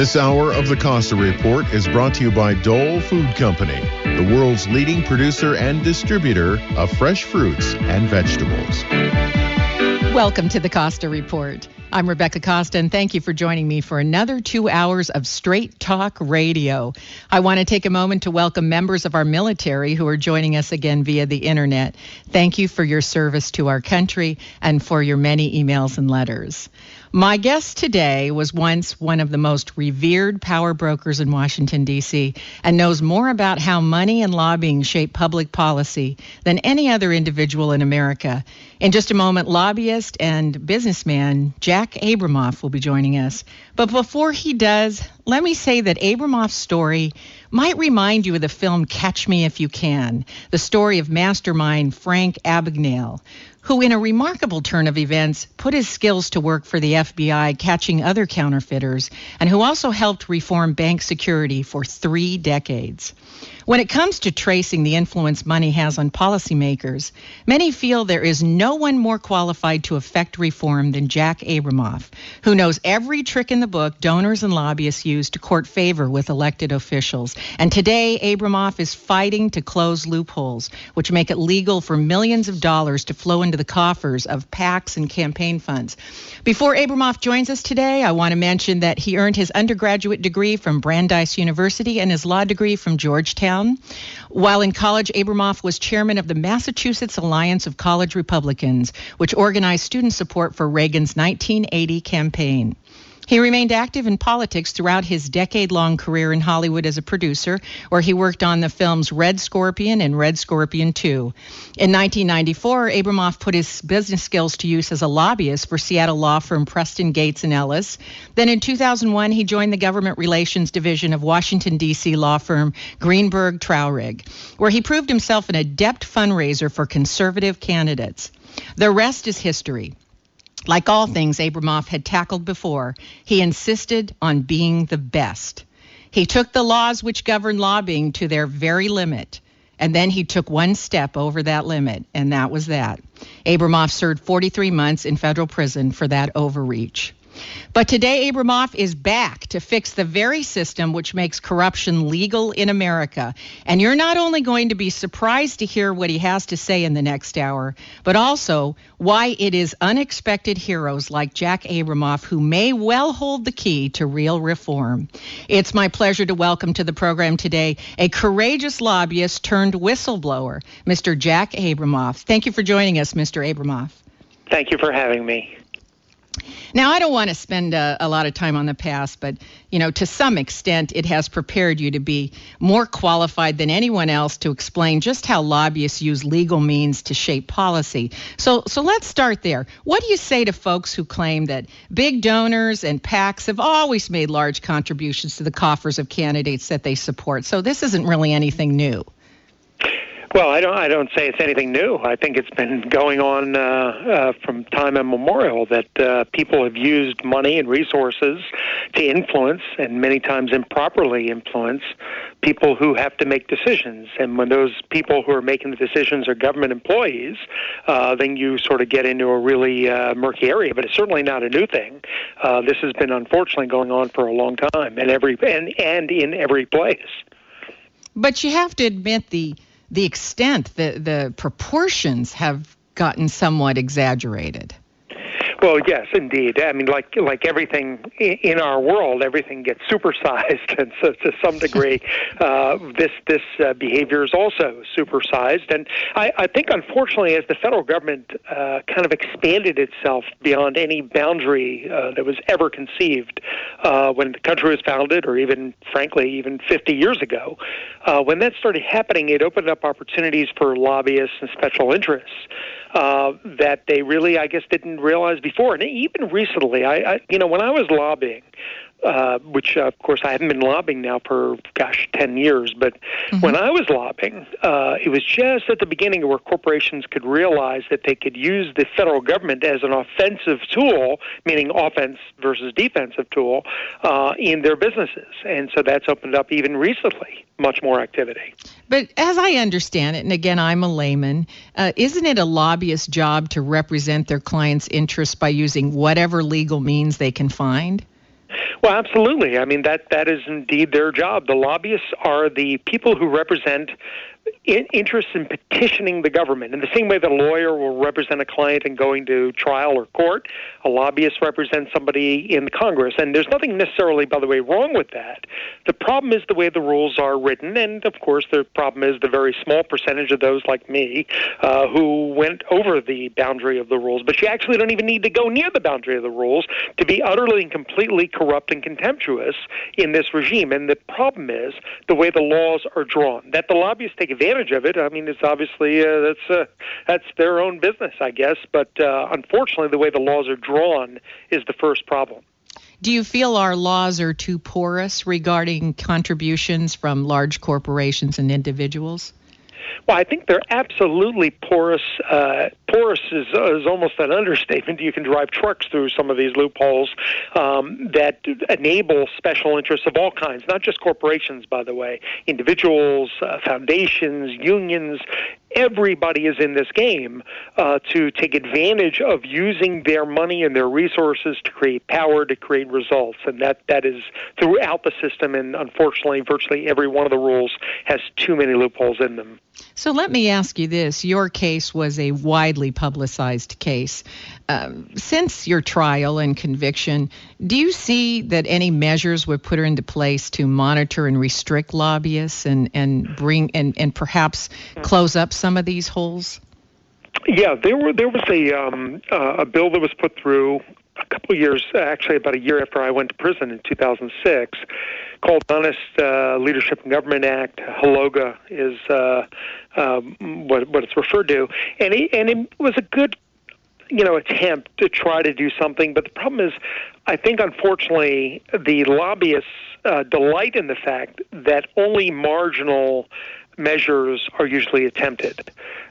This hour of the Costa Report is brought to you by Dole Food Company, the world's leading producer and distributor of fresh fruits and vegetables. Welcome to the Costa Report. I'm Rebecca Costa, and thank you for joining me for another two hours of straight talk radio. I want to take a moment to welcome members of our military who are joining us again via the internet. Thank you for your service to our country and for your many emails and letters. My guest today was once one of the most revered power brokers in Washington, D.C., and knows more about how money and lobbying shape public policy than any other individual in America. In just a moment, lobbyist and businessman Jack Abramoff will be joining us. But before he does, let me say that Abramoff's story might remind you of the film Catch Me If You Can, the story of mastermind Frank Abagnale, who, in a remarkable turn of events, put his skills to work for the FBI catching other counterfeiters, and who also helped reform bank security for three decades. When it comes to tracing the influence money has on policymakers, many feel there is no one more qualified to effect reform than Jack Abramoff, who knows every trick in the book donors and lobbyists use to court favor with elected officials. And today, Abramoff is fighting to close loopholes, which make it legal for millions of dollars to flow into the coffers of PACs and campaign funds. Before Abramoff joins us today, I want to mention that he earned his undergraduate degree from Brandeis University and his law degree from Georgetown. While in college, Abramoff was chairman of the Massachusetts Alliance of College Republicans, which organized student support for Reagan's 1980 campaign. He remained active in politics throughout his decade long career in Hollywood as a producer, where he worked on the films Red Scorpion and Red Scorpion 2. In 1994, Abramoff put his business skills to use as a lobbyist for Seattle law firm Preston Gates and Ellis. Then in 2001, he joined the government relations division of Washington, D.C. law firm Greenberg Traurig, where he proved himself an adept fundraiser for conservative candidates. The rest is history. Like all things Abramoff had tackled before, he insisted on being the best. He took the laws which govern lobbying to their very limit, and then he took one step over that limit, and that was that. Abramoff served 43 months in federal prison for that overreach. But today, Abramoff is back to fix the very system which makes corruption legal in America. And you're not only going to be surprised to hear what he has to say in the next hour, but also why it is unexpected heroes like Jack Abramoff who may well hold the key to real reform. It's my pleasure to welcome to the program today a courageous lobbyist turned whistleblower, Mr. Jack Abramoff. Thank you for joining us, Mr. Abramoff. Thank you for having me. Now, I don't want to spend a, a, lot of time on the past, but you know, to some extent, it has prepared you to be more qualified than anyone else to explain just how lobbyists use legal means to shape policy. So, so let's start there. What do you say to folks who claim that big donors and PACs have always made large contributions to the coffers of candidates that they support? So, this isn't really anything new. Well, I don't. I don't say it's anything new. I think it's been going on uh, uh, from time immemorial that uh, people have used money and resources to influence, and many times improperly influence, people who have to make decisions. And when those people who are making the decisions are government employees, uh, then you sort of get into a really uh, murky area. But it's certainly not a new thing. Uh, this has been unfortunately going on for a long time, and every and and in every place. But you have to admit the the extent, the the proportions have gotten somewhat exaggerated. Well, yes, indeed. I mean, like like everything in our world, everything gets supersized, and so to some degree, uh, this this uh, behavior is also supersized. And I, I think, unfortunately, as the federal government uh, kind of expanded itself beyond any boundary uh, that was ever conceived uh, when the country was founded, or even, frankly, even 50 years ago, uh, when that started happening, it opened up opportunities for lobbyists and special interests uh, that they really, I guess, didn't realize before. And even recently, I, I you know, when I was lobbying, uh, which uh, of course I haven't been lobbying now for gosh ten years. But mm-hmm. when I was lobbying, uh, it was just at the beginning where corporations could realize that they could use the federal government as an offensive tool, meaning offense versus defensive tool, uh, in their businesses, and so that's opened up even recently much more activity. But as I understand it, and again I'm a layman, uh, isn't it a lobbyist's job to represent their clients' interests by using whatever legal means they can find? Well, absolutely. I mean that that is indeed their job. The lobbyists are the people who represent interest in petitioning the government. In the same way that a lawyer will represent a client in going to trial or court, a lobbyist represents somebody in Congress. And there's nothing necessarily, by the way, wrong with that. The problem is the way the rules are written. And of course, the problem is the very small percentage of those like me uh, who went over the boundary of the rules. But you actually don't even need to go near the boundary of the rules to be utterly and completely corrupt and contemptuous in this regime. And the problem is the way the laws are drawn, that the lobbyists take advantage of it. I mean, it's obviously uh, that's uh, that's their own business, I guess. But uh, unfortunately, the way the laws are drawn is the first problem. Do you feel our laws are too porous regarding contributions from large corporations and individuals? Well, I think they're absolutely porous. Uh, porous is, is almost an understatement. You can drive trucks through some of these loopholes um, that enable special interests of all kinds, not just corporations, by the way, individuals, uh, foundations, unions, everybody is in this game uh, to take advantage of using their money and their resources to create power, to create results, and that that is throughout the system. And unfortunately, virtually every one of the rules has too many loopholes in them. So let me ask you this: Your case was a widely publicized case. Um, since your trial and conviction, do you see that any measures were put into place to monitor and restrict lobbyists and, and bring and, and perhaps close up some of these holes? Yeah, there were there was a um, uh, a bill that was put through a couple of years, actually about a year after I went to prison in 2006, called Honest uh, Leadership and Government Act. HLOGA is uh, um, what what it's referred to, and it, and it was a good you know attempt to try to do something. But the problem is, I think unfortunately the lobbyists uh, delight in the fact that only marginal measures are usually attempted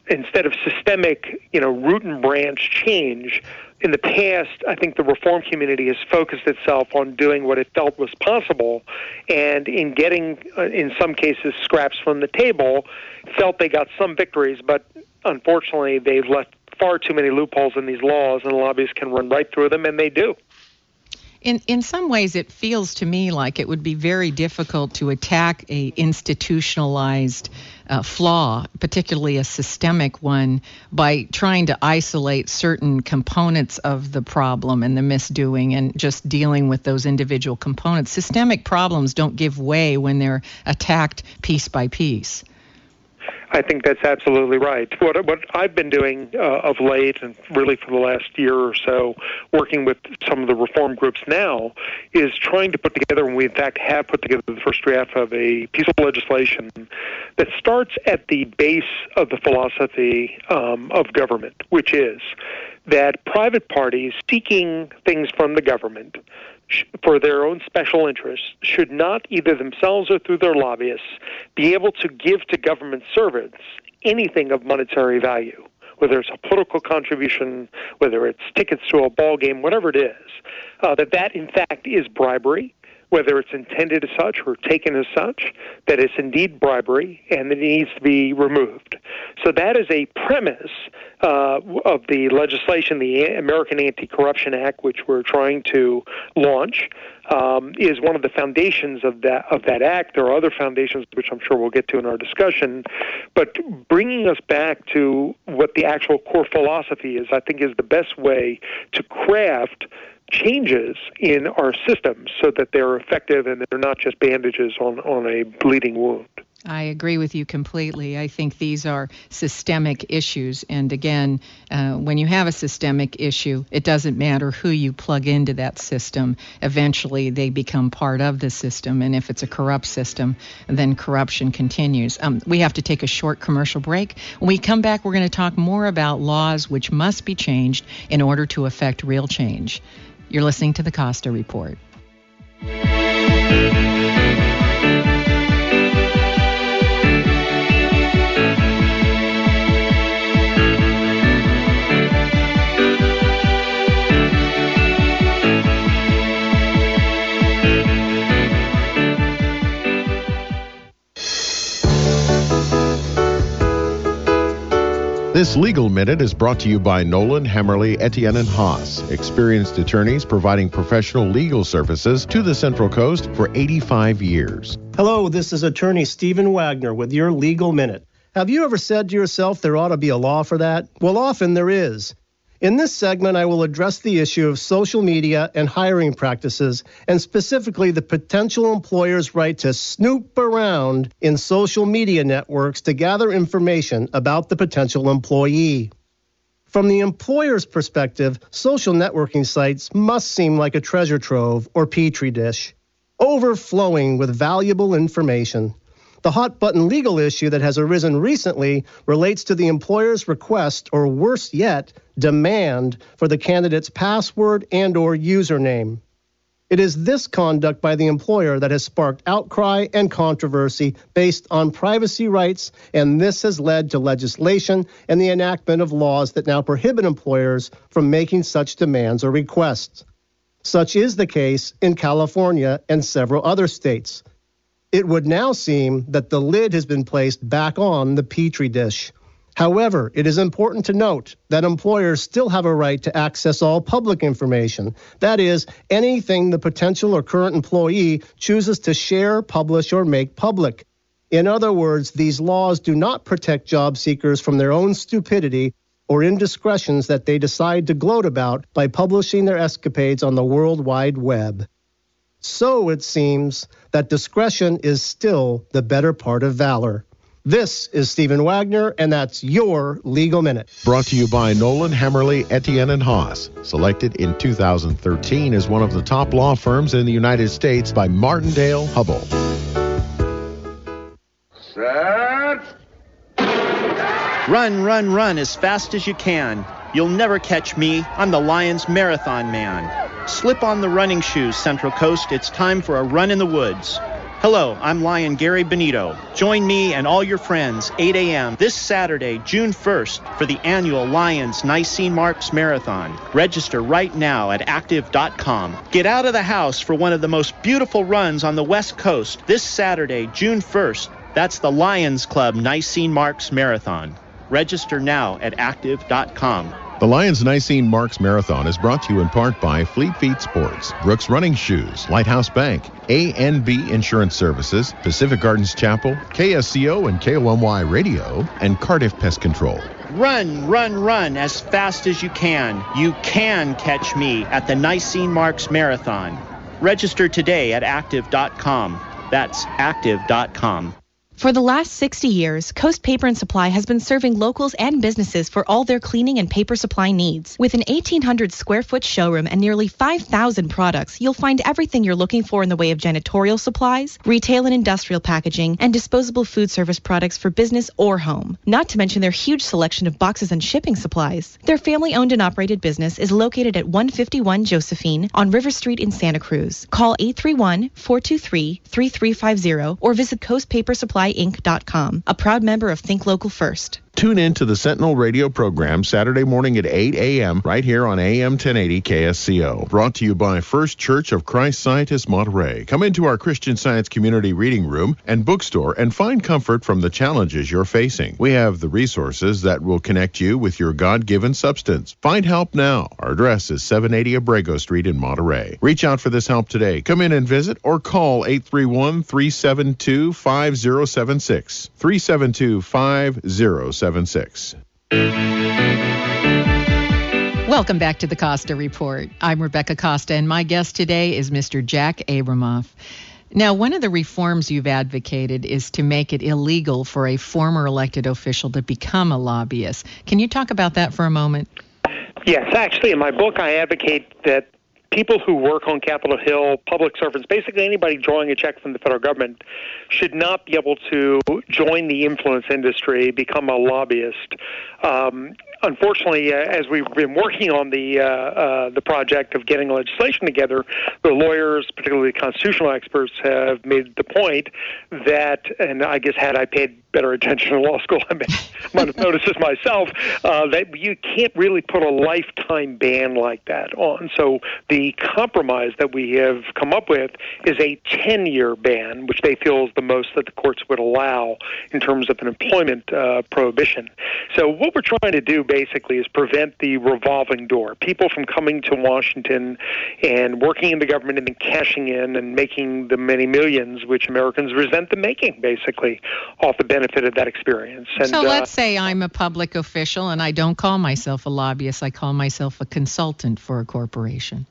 instead of systemic, you know, root and branch change. In the past, I think the reform community has focused itself on doing what it felt was possible, and in getting, uh, in some cases, scraps from the table, felt they got some victories, but unfortunately, they've left far too many loopholes in these laws, and lobbyists can run right through them, and they do. In in some ways, it feels to me like it would be very difficult to attack a institutionalized uh, flaw, particularly a systemic one, by trying to isolate certain components of the problem and the misdoing, and just dealing with those individual components. Systemic problems don't give way when they're attacked piece by piece. I think that's absolutely right. What what I've been doing uh, of late, and really for the last year or so, working with some of the reform groups now, is trying to put together, and we in fact have put together the first draft of a piece of legislation that starts at the base of the philosophy um, of government, which is that private parties seeking things from the government for their own special interests should not, either themselves or through their lobbyists, be able to give to government servants anything of monetary value, whether it's a political contribution, whether it's tickets to a ball game, whatever it is, uh, that that in fact is bribery, whether it's intended as such or taken as such, that it's indeed bribery and that it needs to be removed. So that is a premise uh, of the legislation, the American Anti-Corruption Act, which we're trying to launch, um, is one of the foundations of that of that act. There are other foundations, which I'm sure we'll get to in our discussion, but bringing us back to what the actual core philosophy is, I think, is the best way to craft changes in our systems so that they're effective and they're not just bandages on, on a bleeding wound. I agree with you completely. I think these are systemic issues. And again, uh, when you have a systemic issue, it doesn't matter who you plug into that system. Eventually, they become part of the system. And if it's a corrupt system, then corruption continues. Um, we have to take a short commercial break. When we come back, we're going to talk more about laws which must be changed in order to affect real change. You're listening to the Costa Report. This Legal Minute is brought to you by Nolan, Hamerly, Etienne, and Hoss, experienced attorneys providing professional legal services to the Central Coast for 85 years. Hello, this is attorney Stephen Wagner with your Legal Minute. Have you ever said to yourself there ought to be a law for that? Well, often there is. In this segment, I will address the issue of social media and hiring practices, and specifically the potential employer's right to snoop around in social media networks to gather information about the potential employee. From the employer's perspective, social networking sites must seem like a treasure trove or petri dish, overflowing with valuable information. The hot button legal issue that has arisen recently relates to the employer's request or worse yet, demand for the candidate's password and or username. It is this conduct by the employer that has sparked outcry and controversy based on privacy rights, and this has led to legislation and the enactment of laws that now prohibit employers from making such demands or requests. Such is the case in California and several other states. It would now seem that the lid has been placed back on the petri dish. However, it is important to note that employers still have a right to access all public information. That is, anything the potential or current employee chooses to share, publish, or make public. In other words, these laws do not protect job seekers from their own stupidity or indiscretions that they decide to gloat about by publishing their escapades on the World Wide Web. So it seems that discretion is still the better part of valor. This is Stephen Wagner, and that's your Legal Minute. Brought to you by Nolan, Hamerly, Etienne, and Hoss. Selected in 2013 as one of the top law firms in the United States by Martindale Hubbell. Set. Run, run, run as fast as you can. You'll never catch me. I'm the Lions Marathon Man. Slip on the running shoes, Central Coast. It's time for a run in the woods. Hello, I'm Lion Gary Benito. Join me and all your friends, 8 a.m. this Saturday, June 1st, for the annual Lions Nisene Marks Marathon. Register right now at active.com. Get out of the house for one of the most beautiful runs on the West Coast this Saturday, June 1st. That's the Lions Club Nisene Marks Marathon. Register now at active.com. The Lions Nisene Marks Marathon is brought to you in part by Fleet Feet Sports, Brooks Running Shoes, Lighthouse Bank, ANB Insurance Services, Pacific Gardens Chapel, KSCO and KOMY Radio, and Cardiff Pest Control. Run, run, run as fast as you can. You can catch me at the Nisene Marks Marathon. Register today at active.com. That's active.com. For the last 60 years, Coast Paper and Supply has been serving locals and businesses for all their cleaning and paper supply needs. With an 1,800 square foot showroom and nearly 5,000 products, you'll find everything you're looking for in the way of janitorial supplies, retail and industrial packaging, and disposable food service products for business or home. Not to mention their huge selection of boxes and shipping supplies. Their family owned and operated business is located at 151 Josephine on River Street in Santa Cruz. Call 831 423 3350 or visit Coast Paper Supply Inc.com, a proud member of Think Local First. Tune in to the Sentinel radio program Saturday morning at 8 a.m. right here on AM 1080 KSCO. Brought to you by First Church of Christ Scientist Monterey. Come into our Christian Science community reading room and bookstore and find comfort from the challenges you're facing. We have the resources that will connect you with your God given substance. Find help now. Our address is 780 Abrego Street in Monterey. Reach out for this help today. Come in and visit or call 831 372 5076. 372 5076. Welcome back to the Costa Report. I'm Rebecca Costa, and my guest today is Mr. Jack Abramoff. Now, one of the reforms you've advocated is to make it illegal for a former elected official to become a lobbyist. Can you talk about that for a moment? Yes, actually, in my book, I advocate that people who work on Capitol Hill, public servants, basically anybody drawing a check from the federal government, should not be able to join the influence industry, become a lobbyist. Um, unfortunately, uh, as we've been working on the uh, uh, the project of getting legislation together, the lawyers, particularly constitutional experts, have made the point that, and I guess had I paid better attention in law school, I might have noticed this myself, uh, that you can't really put a lifetime ban like that on. So the compromise that we have come up with is a 10 year ban, which they feel is the most that the courts would allow in terms of an employment uh, prohibition. So what we're trying to do basically is prevent the revolving door. People from coming to Washington and working in the government and then cashing in and making the many millions which Americans resent them making, basically, off the benefit of that experience. And, so let's uh, say I'm a public official and I don't call myself a lobbyist. I call myself a consultant for a corporation.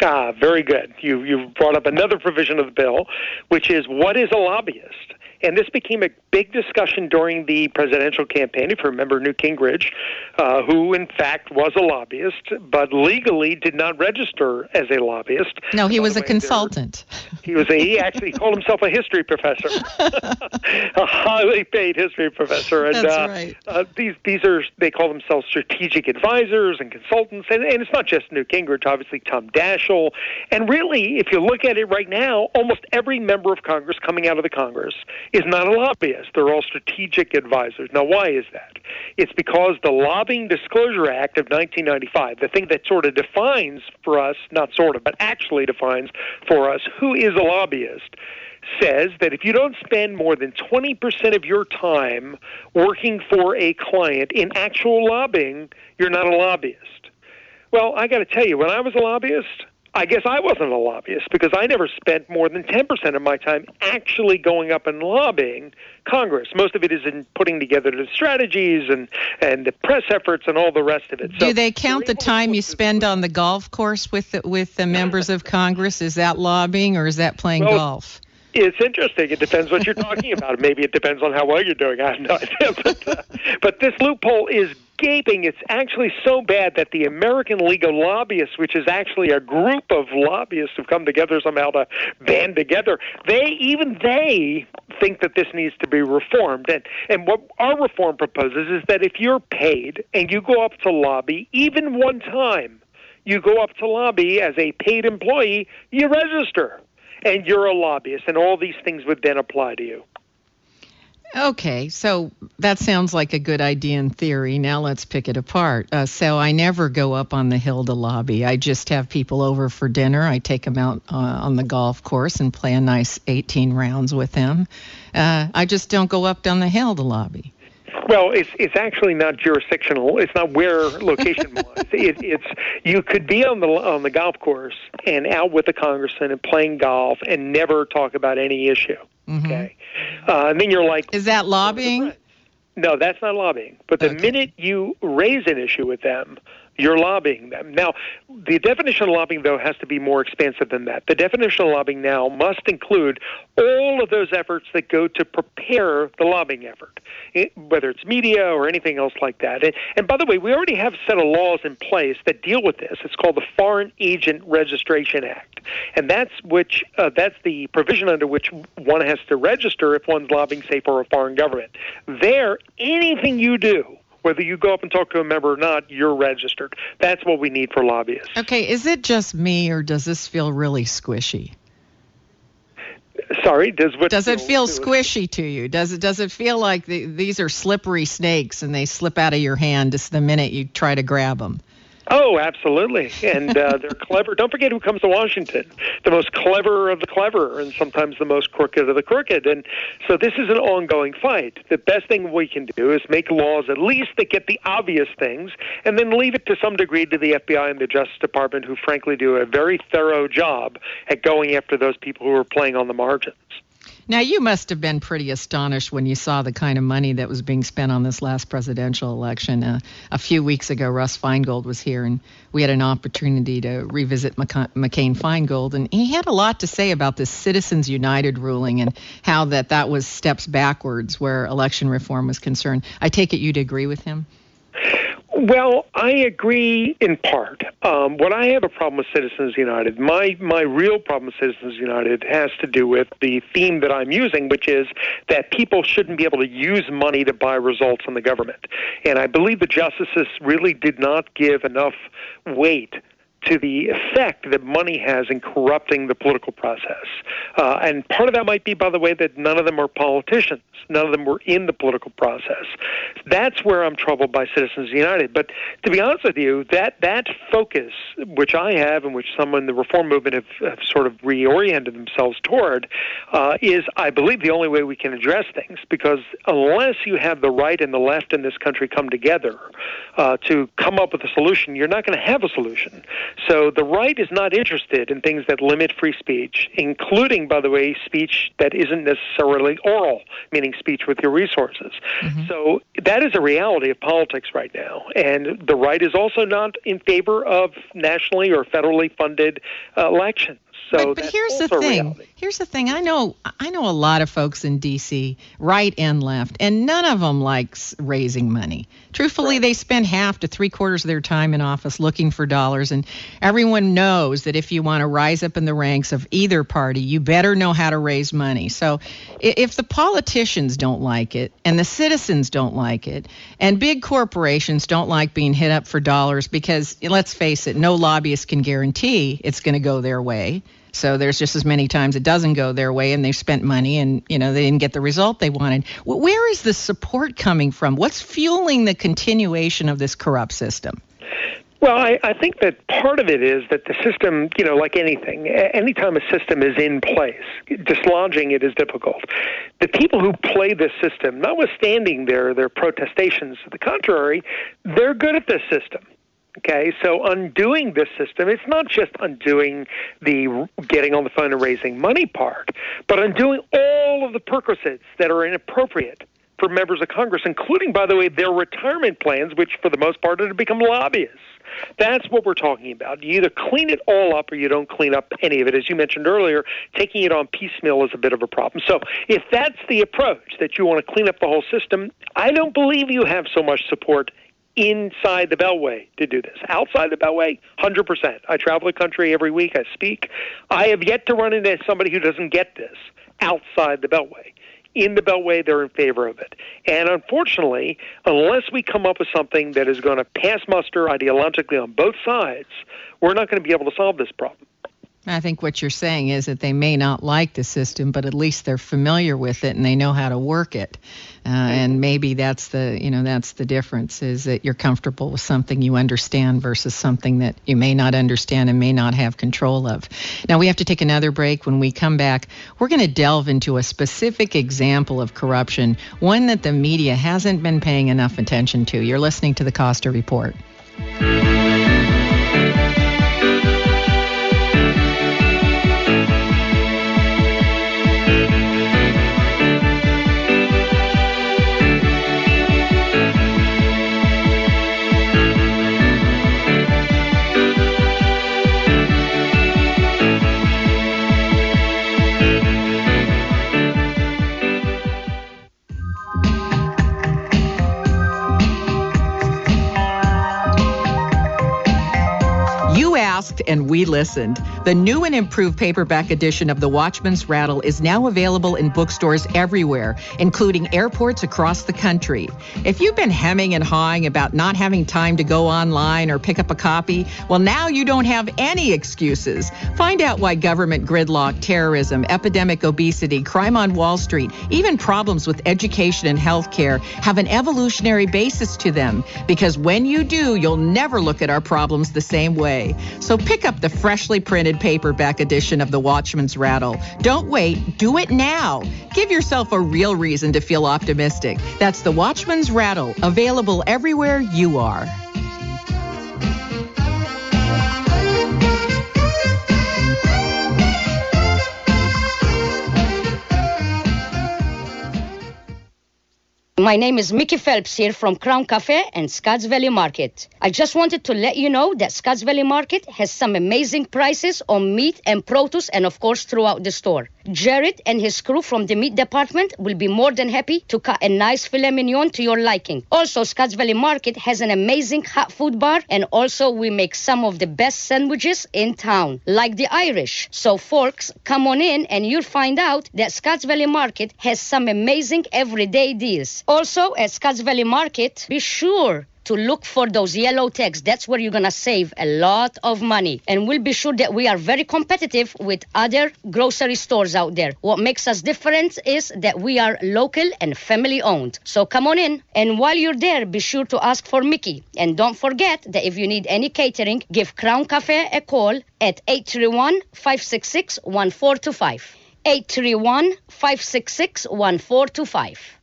Ah, very good. You you've brought up another provision of the bill, which is what is a lobbyist? And this became a big discussion during the presidential campaign. If you remember Newt Gingrich, uh, who in fact was a lobbyist, but legally did not register as a lobbyist. No, he was a way, consultant. He was a, he actually called himself a history professor, a highly paid history professor. And That's uh, right. Uh, these these are they call themselves strategic advisors and consultants, and, and it's not just Newt Gingrich. Obviously, Tom Daschle, and really, if you look at it right now, almost every member of Congress coming out of the Congress is not a lobbyist. They're all strategic advisors. Now, why is that? It's because the Lobbying Disclosure Act of 1995, the thing that sort of defines for us, not sort of, but actually defines for us who is a lobbyist, says that if you don't spend more than 20% of your time working for a client in actual lobbying, you're not a lobbyist. Well, I got to tell you, when I was a lobbyist, I guess I wasn't a lobbyist because I never spent more than 10% of my time actually going up and lobbying Congress. Most of it is in putting together the strategies and, and the press efforts and all the rest of it. Do so they count the time you spend on the golf course with the, with the members of Congress? Is that lobbying or is that playing well, golf? It's interesting. It depends what you're talking about. Maybe it depends on how well you're doing. I have no idea. But, uh, but this loophole is gaping. It's actually so bad that the American League of Lobbyists, which is actually a group of lobbyists who've come together somehow to band together, they even they think that this needs to be reformed. And and what our reform proposes is that if you're paid and you go up to lobby even one time, you go up to lobby as a paid employee, you register and you're a lobbyist, and all these things would then apply to you. Okay, so that sounds like a good idea in theory. Now let's pick it apart. Uh, so I never go up on the hill to lobby. I just have people over for dinner. I take them out uh, on the golf course and play a nice 18 rounds with them. Uh, I just don't go up down the hill to lobby. Well, it's it's actually not jurisdictional. It's not where location wise. it, it's you could be on the on the golf course and out with the congressman and playing golf and never talk about any issue. Mm-hmm. Okay, uh, and then you're like, is that lobbying? No, that's not lobbying. But the okay. minute you raise an issue with them, you're lobbying them. Now, the definition of lobbying, though, has to be more expansive than that. The definition of lobbying now must include all of those efforts that go to prepare the lobbying effort, whether it's media or anything else like that. And, and by the way, we already have a set of laws in place that deal with this. It's called the Foreign Agent Registration Act, and that's which uh, that's the provision under which one has to register if one's lobbying, say, for a foreign government. There, anything you do whether you go up and talk to a member or not, you're registered. That's what we need for lobbyists. Okay, is it just me or does this feel really squishy? Sorry, does what? Does it feel squishy to you? Does it does it feel like the, these are slippery snakes and they slip out of your hand just the minute you try to grab them? Oh, absolutely. And uh, they're clever. Don't forget who comes to Washington the most clever of the clever, and sometimes the most crooked of the crooked. And so this is an ongoing fight. The best thing we can do is make laws at least that get the obvious things, and then leave it to some degree to the FBI and the Justice Department, who frankly do a very thorough job at going after those people who are playing on the margins. Now, you must have been pretty astonished when you saw the kind of money that was being spent on this last presidential election. Uh, a few weeks ago, Russ Feingold was here, and we had an opportunity to revisit McCain Feingold, and he had a lot to say about this Citizens United ruling and how that that was steps backwards where election reform was concerned. I take it you'd agree with him. Well, I agree in part. Um, what I have a problem with Citizens United, my my real problem with Citizens United has to do with the theme that I'm using, which is that people shouldn't be able to use money to buy results in the government. And I believe the justices really did not give enough weight to the effect that money has in corrupting the political process. Uh, and part of that might be, by the way, that none of them are politicians. None of them were in the political process. That's where I'm troubled by Citizens United. But to be honest with you, that that focus, which I have and which some in the reform movement have, have sort of reoriented themselves toward, uh, is, I believe, the only way we can address things. Because unless you have the right and the left in this country come together uh, to come up with a solution, you're not going to have a solution. So the right is not interested in things that limit free speech, including, by the way, speech that isn't necessarily oral, meaning speech with your resources. Mm-hmm. So that is a reality of politics right now. And the right is also not in favor of nationally or federally funded uh, elections. So but, but here's the thing. Here's the thing. I know I know a lot of folks in D.C. right and left, and none of them likes raising money. Truthfully, right. they spend half to three quarters of their time in office looking for dollars, and everyone knows that if you want to rise up in the ranks of either party, you better know how to raise money. So if the politicians don't like it, and the citizens don't like it, and big corporations don't like being hit up for dollars, because let's face it, no lobbyist can guarantee it's going to go their way. So there's just as many times it doesn't go their way and they've spent money and you know they didn't get the result they wanted. Where is the support coming from? What's fueling the continuation of this corrupt system? Well, I, I think that part of it is that the system, you know, like anything, anytime a system is in place, dislodging it is difficult. The people who play this system, notwithstanding their their protestations to the contrary, they're good at this system. Okay, so undoing this system, it's not just undoing the getting on the phone and raising money part, but undoing all of the perquisites that are inappropriate for members of Congress, including, by the way, their retirement plans, which for the most part are to become lobbyists. That's what we're talking about. You either clean it all up or you don't clean up any of it. As you mentioned earlier, taking it on piecemeal is a bit of a problem. So if that's the approach, that you want to clean up the whole system, I don't believe you have so much support inside the Beltway to do this. Outside the Beltway, 100%. I travel the country every week. I speak. I have yet to run into somebody who doesn't get this outside the Beltway. In the Beltway, they're in favor of it. And unfortunately, unless we come up with something that is going to pass muster ideologically on both sides, we're not going to be able to solve this problem. I think what you're saying is that they may not like the system, but at least they're familiar with it and they know how to work it. Uh, and maybe that's the you know that's the difference is that you're comfortable with something you understand versus something that you may not understand and may not have control of. Now we have to take another break. When we come back, we're going to delve into a specific example of corruption, one that the media hasn't been paying enough attention to. You're listening to the Costa Report. We listened. The new and improved paperback edition of The Watchman's Rattle is now available in bookstores everywhere, including airports across the country. If you've been hemming and hawing about not having time to go online or pick up a copy, well, now you don't have any excuses. Find out why government gridlock, terrorism, epidemic obesity, crime on Wall Street, even problems with education and health care have an evolutionary basis to them. Because when you do, you'll never look at our problems the same way. So pick up the freshly printed paperback edition of The Watchman's Rattle. Don't wait, do it now. Give yourself a real reason to feel optimistic. That's The Watchman's Rattle, available everywhere you are. My name is Mickey Phelps here from Crown Cafe and Scotts Valley Market. I just wanted to let you know that Scotts Valley Market has some amazing prices on meat and produce and of course throughout the store. Jared and his crew from the meat department will be more than happy to cut a nice filet mignon to your liking. Also, Scotts Valley Market has an amazing hot food bar and also we make some of the best sandwiches in town, like the Irish. So folks, come on in and you'll find out that Scotts Valley Market has some amazing everyday deals. Also, at Scotts Valley Market, be sure to look for those yellow tags. That's where you're going to save a lot of money. And we'll be sure that we are very competitive with other grocery stores out there. What makes us different is that we are local and family owned. So come on in. And while you're there, be sure to ask for Mickey. And don't forget that if you need any catering, give Crown Cafe a call at 831 566 1425. 831 566 1425.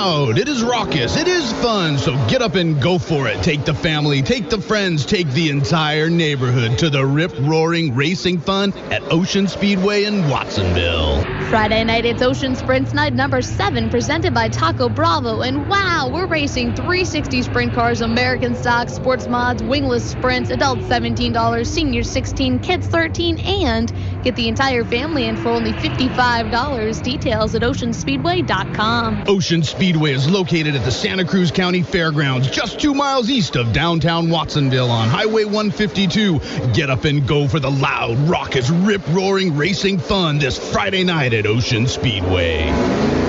Loud. It is raucous. It is fun. So get up and go for it. Take the family, take the friends, take the entire neighborhood to the rip roaring racing fun at Ocean Speedway in Watsonville. Friday night, it's Ocean Sprints Night number seven, presented by Taco Bravo. And wow, we're racing 360 sprint cars, American stock, sports mods, wingless sprints, adults $17, seniors 16, kids 13, and get the entire family in for only $55. Details at oceanspeedway.com. Ocean Speedway is located at the Santa Cruz County Fairgrounds, just two miles east of downtown Watsonville on Highway 152. Get up and go for the loud, raucous, rip roaring racing fun this Friday night at Ocean Speedway.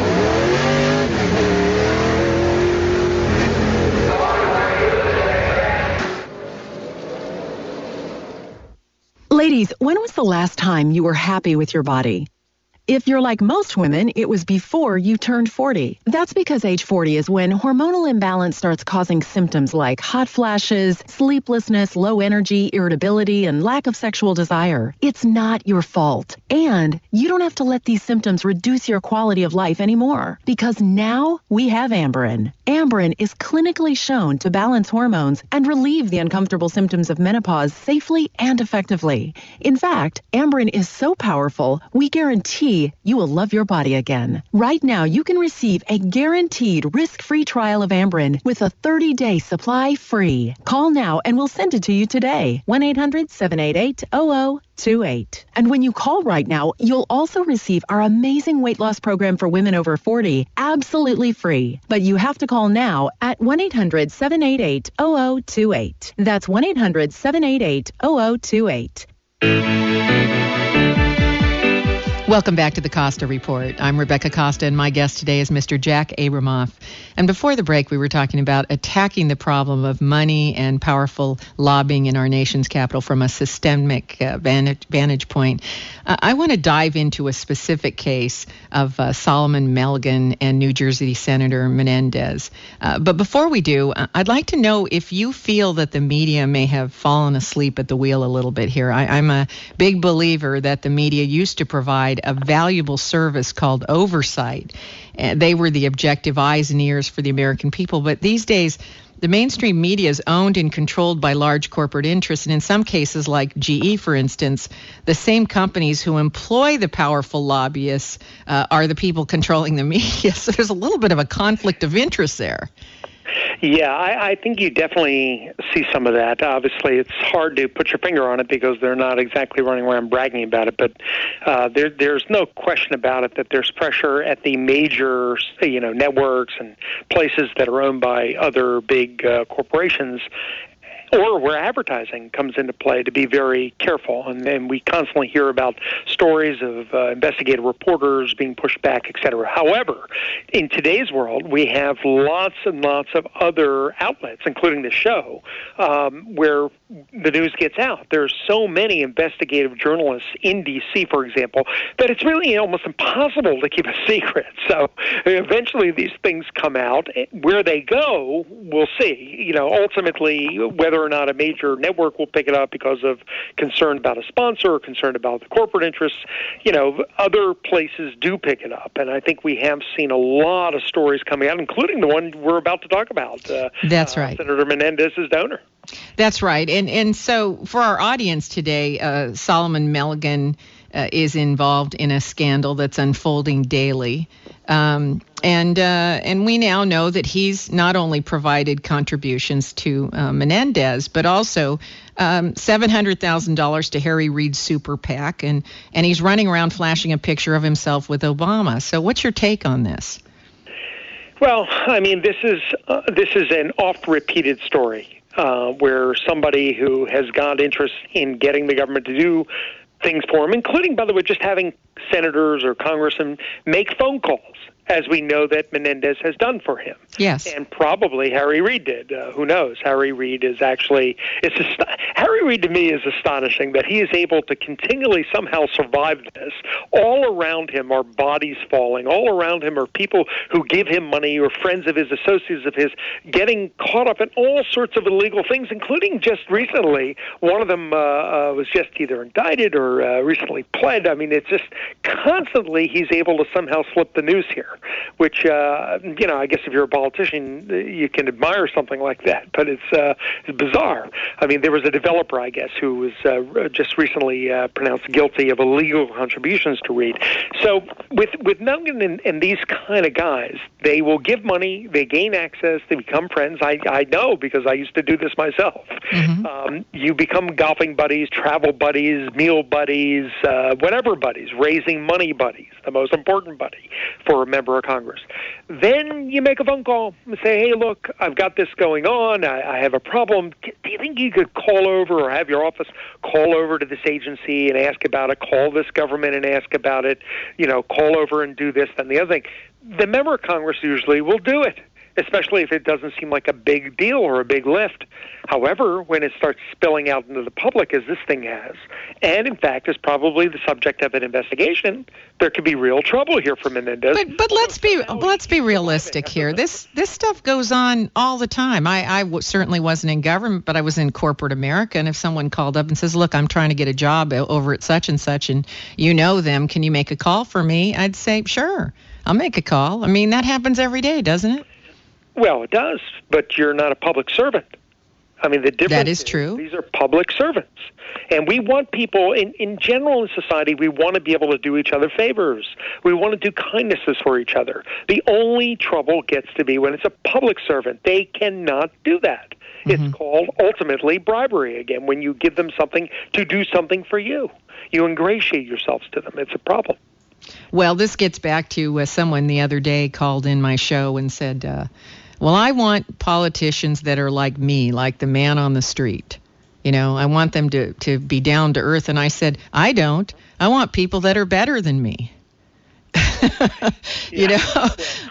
Ladies, when was the last time you were happy with your body? If you're like most women, it was before you turned 40. That's because age 40 is when hormonal imbalance starts causing symptoms like hot flashes, sleeplessness, low energy, irritability, and lack of sexual desire. It's not your fault. And you don't have to let these symptoms reduce your quality of life anymore because now we have Amberen. Amberen is clinically shown to balance hormones and relieve the uncomfortable symptoms of menopause safely and effectively. In fact, Amberen is so powerful, we guarantee you will love your body again. Right now, you can receive a guaranteed risk-free trial of Amberen with a 30-day supply free. Call now and we'll send it to you today. 1-800-788-0028. And when you call right now, you'll also receive our amazing weight loss program for women over 40 absolutely free. But you have to call now at 1-800-788-0028. That's 1-800-788-0028. Welcome back to the Costa Report. I'm Rebecca Costa, and my guest today is Mr. Jack Abramoff. And before the break, we were talking about attacking the problem of money and powerful lobbying in our nation's capital from a systemic uh, vantage, vantage, point. Uh, I want to dive into a specific case of uh, Salomon Melgen and New Jersey Senator Menendez. Uh, but before we do, uh, I'd like to know if you feel that the media may have fallen asleep at the wheel a little bit here. I, I'm a big believer that the media used to provide a valuable service called oversight. And they were the objective eyes and ears for the American people. But these days, the mainstream media is owned and controlled by large corporate interests. And in some cases, like GE, for instance, the same companies who employ the powerful lobbyists uh, are the people controlling the media. So there's a little bit of a conflict of interest there. Yeah, I, I think you definitely see some of that. Obviously, it's hard to put your finger on it because they're not exactly running around bragging about it. But uh, there, there's no question about it that there's pressure at the major, you know, networks and places that are owned by other big uh, corporations or where advertising comes into play to be very careful. And, and we constantly hear about stories of uh, investigative reporters being pushed back, et cetera. However, in today's world, we have lots and lots of other outlets, including the show, um, where the news gets out. There's so many investigative journalists in D.C., for example, that it's really almost impossible to keep a secret. So eventually these things come out. Where they go, we'll see. You know, ultimately, whether or not a major network will pick it up because of concern about a sponsor or concern about the corporate interests, you know, other places do pick it up. And I think we have seen a lot of stories coming out, including the one we're about to talk about. Uh, That's right. Uh, Senator Menendez's donor. That's right. And and so for our audience today, uh, Salomon Melgen uh, is involved in a scandal that's unfolding daily. Um, and uh, and we now know that he's not only provided contributions to uh, Menendez, but also um, seven hundred thousand dollars to Harry Reid's super PAC, and and he's running around flashing a picture of himself with Obama. So, what's your take on this? Well, I mean, this is uh, this is an oft-repeated story uh, where somebody who has got interest in getting the government to do things for him, including, by the way, just having senators or congressmen make phone calls as we know that Menendez has done for him. Yes. And probably Harry Reid did. Uh, who knows? Harry Reid is actually it's ast- Harry Reid to me is astonishing that he is able to continually somehow survive this. All around him are bodies falling. All around him are people who give him money or friends of his, associates of his, getting caught up in all sorts of illegal things, including just recently one of them uh, uh, was just either indicted or uh, recently pled. I mean, it's just constantly he's able to somehow slip the news here which uh, you know, I guess if you're a politician, you can admire something like that. But it's, uh, it's bizarre. I mean, there was a developer, I guess, who was uh, just recently uh, pronounced guilty of illegal contributions to Reid. So with with Melgen and, and these kind of guys, they will give money, they gain access, they become friends. I I know because I used to do this myself. Mm-hmm. Um, you become golfing buddies, travel buddies, meal buddies, uh, whatever buddies, raising money buddies, the most important buddy for a member of Congress. Then you make a phone call and say, hey, look, I've got this going on. I, I have a problem. Do you think you could call over or have your office call over to this agency and ask about it? Call this government and ask about it. You know, call over and do this, then the other thing. The member of Congress usually will do it especially if it doesn't seem like a big deal or a big lift. However, when it starts spilling out into the public, as this thing has, and in fact is probably the subject of an investigation, there could be real trouble here for Menendez. But, but let's be let's be realistic here. This this stuff goes on all the time. I, I w- certainly wasn't in government, but I was in corporate America. And if someone called up and says, "Look, I'm trying to get a job over at such and such, and you know them, can you make a call for me?" I'd say, "Sure." I'll make a call. I mean, that happens every day, doesn't it? Well, it does, but you're not a public servant. I mean, the difference that is true. These are public servants, and we want people in in general in society. We want to be able to do each other favors. We want to do kindnesses for each other. The only trouble gets to be when it's a public servant. They cannot do that. Mm-hmm. It's called ultimately bribery again. When you give them something to do something for you, you ingratiate yourselves to them. It's a problem. Well, this gets back to uh, someone the other day called in my show and said. Uh, well, I want politicians that are like me, like the man on the street. You know, I want them to, to be down to earth. And I said, I don't. I want people that are better than me. you know,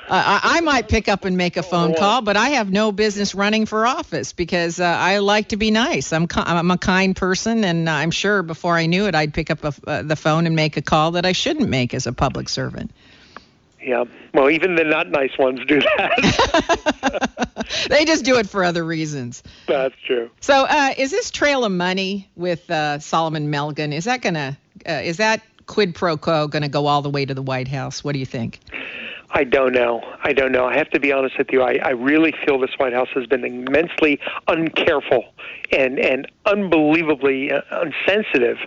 I, I might pick up and make a phone call, but I have no business running for office because uh, I like to be nice. I'm I'm a kind person, and I'm sure before I knew it, I'd pick up a, uh, the phone and make a call that I shouldn't make as a public servant. Yeah. Well, even the not nice ones do that. they just do it for other reasons. That's true. So, uh, is this trail of money with uh, Salomon Melgen? Is that gonna? Uh, is that quid pro quo going to go all the way to the White House? What do you think? I don't know. I don't know. I have to be honest with you. I, I really feel this White House has been immensely uncareful and and unbelievably uh, insensitive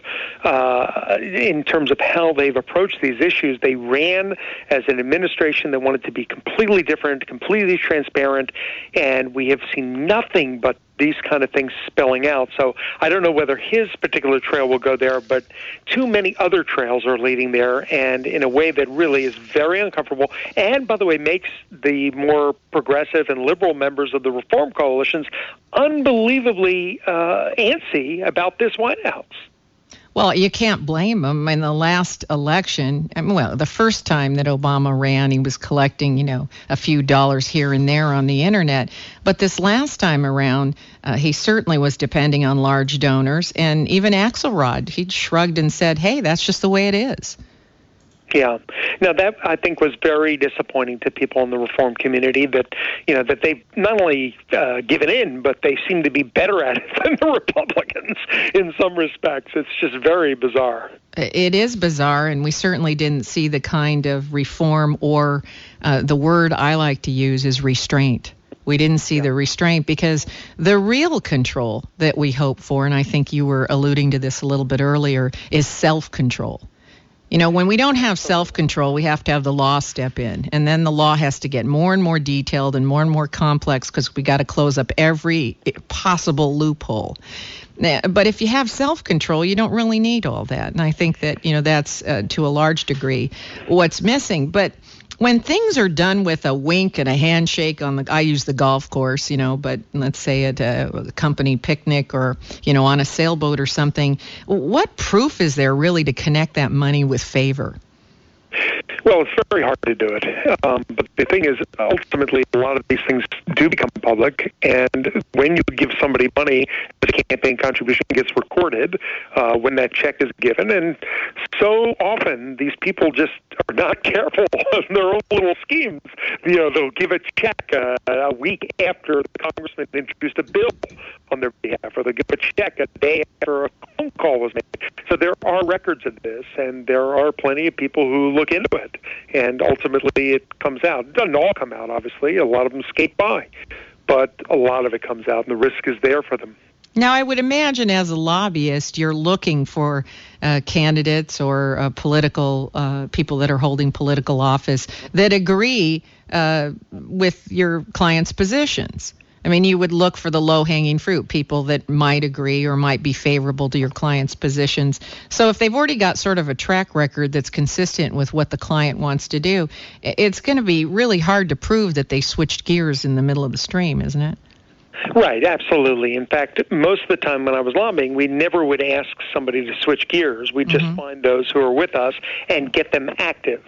uh, in terms of how they've approached these issues. They ran as an administration that wanted to be completely different, completely transparent, and we have seen nothing but these kind of things spilling out. So I don't know whether his particular trail will go there, but too many other trails are leading there, and in a way that really is very uncomfortable. And by the way, makes the more progressive and liberal members of the reform coalitions unbelievably uh, antsy about this White House. Well, you can't blame him. In the last election, well, the first time that Obama ran, he was collecting, you know, a few dollars here and there on the internet. But this last time around, uh, he certainly was depending on large donors. And even Axelrod, he shrugged and said, hey, that's just the way it is. Yeah. Now that I think was very disappointing to people in the reform community that you know that they not only uh, given in but they seem to be better at it than the Republicans in some respects. It's just very bizarre. It is bizarre, and we certainly didn't see the kind of reform or uh, the word I like to use is restraint. We didn't see yeah. the restraint because the real control that we hope for, and I think you were alluding to this a little bit earlier, is self control. You know, when we don't have self control, we have to have the law step in. And then the law has to get more and more detailed and more and more complex because we got to close up every possible loophole. But if you have self control, you don't really need all that. And I think that, you know, that's uh, to a large degree what's missing. But when things are done with a wink and a handshake on the I use the golf course, you know, but let's say at a company picnic or you know on a sailboat or something, what proof is there really to connect that money with favor? Well, it's very hard to do it. Um, but the thing is, ultimately, a lot of these things do become public. And when you give somebody money, the campaign contribution gets recorded uh, when that check is given. And so often, these people just are not careful of their own little schemes. You know, they'll give a check uh, a week after the congressman introduced a bill on their behalf, or they'll give a check a day after a phone call was made. So there are records of this, and there are plenty of people who look into it, and ultimately it comes out. It doesn't all come out, obviously. A lot of them skate by, but a lot of it comes out, and the risk is there for them. Now, I would imagine as a lobbyist, you're looking for uh, candidates or uh, political uh, people that are holding political office that agree uh, with your client's positions. I mean, you would look for the low hanging fruit, people that might agree or might be favorable to your client's positions. So if they've already got sort of a track record that's consistent with what the client wants to do, it's going to be really hard to prove that they switched gears in the middle of the stream, isn't it? Right, absolutely. In fact, most of the time when I was lobbying, we never would ask somebody to switch gears. We just mm-hmm. find those who are with us and get them active.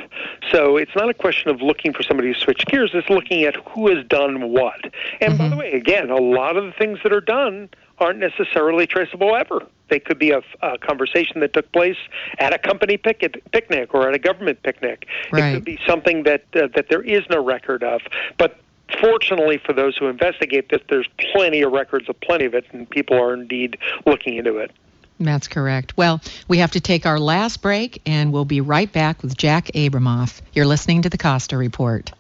So it's not a question of looking for somebody to switch gears, it's looking at who has done what. And mm-hmm. by the way, again, a lot of the things that are done aren't necessarily traceable ever. They could be a, a conversation that took place at a company pic- picnic or at a government picnic. Right. It could be something that uh, that there is no record of. But fortunately for those who investigate this, there's plenty of records of plenty of it, and people are indeed looking into it. That's correct. Well, we have to take our last break, and we'll be right back with Jack Abramoff. You're listening to the Costa Report.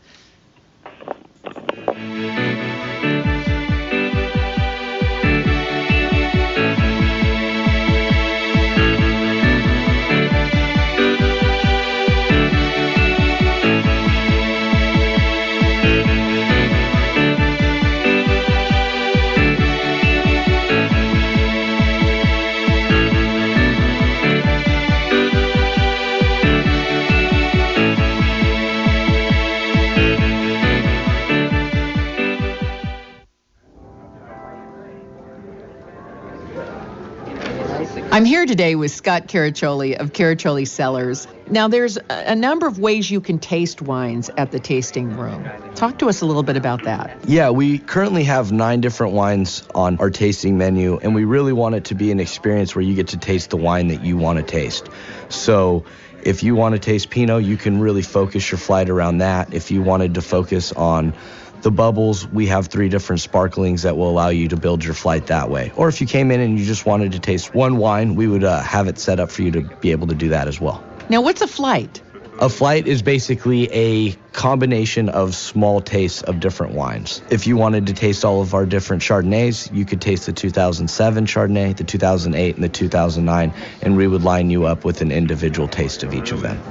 I'm here today with Scott Caraccioli of Caraccioli Cellars. Now, there's a number of ways you can taste wines at the tasting room. Talk to us a little bit about that. Yeah, we currently have nine different wines on our tasting menu, and we really want it to be an experience where you get to taste the wine that you want to taste. So, if you want to taste Pinot, you can really focus your flight around that. If you wanted to focus on the bubbles, we have three different sparklings that will allow you to build your flight that way. Or if you came in and you just wanted to taste one wine, we would uh, have it set up for you to be able to do that as well. Now, what's a flight? A flight is basically a combination of small tastes of different wines. If you wanted to taste all of our different Chardonnays, you could taste the 2007 Chardonnay, the 2008, and the 2009, and we would line you up with an individual taste of each of them.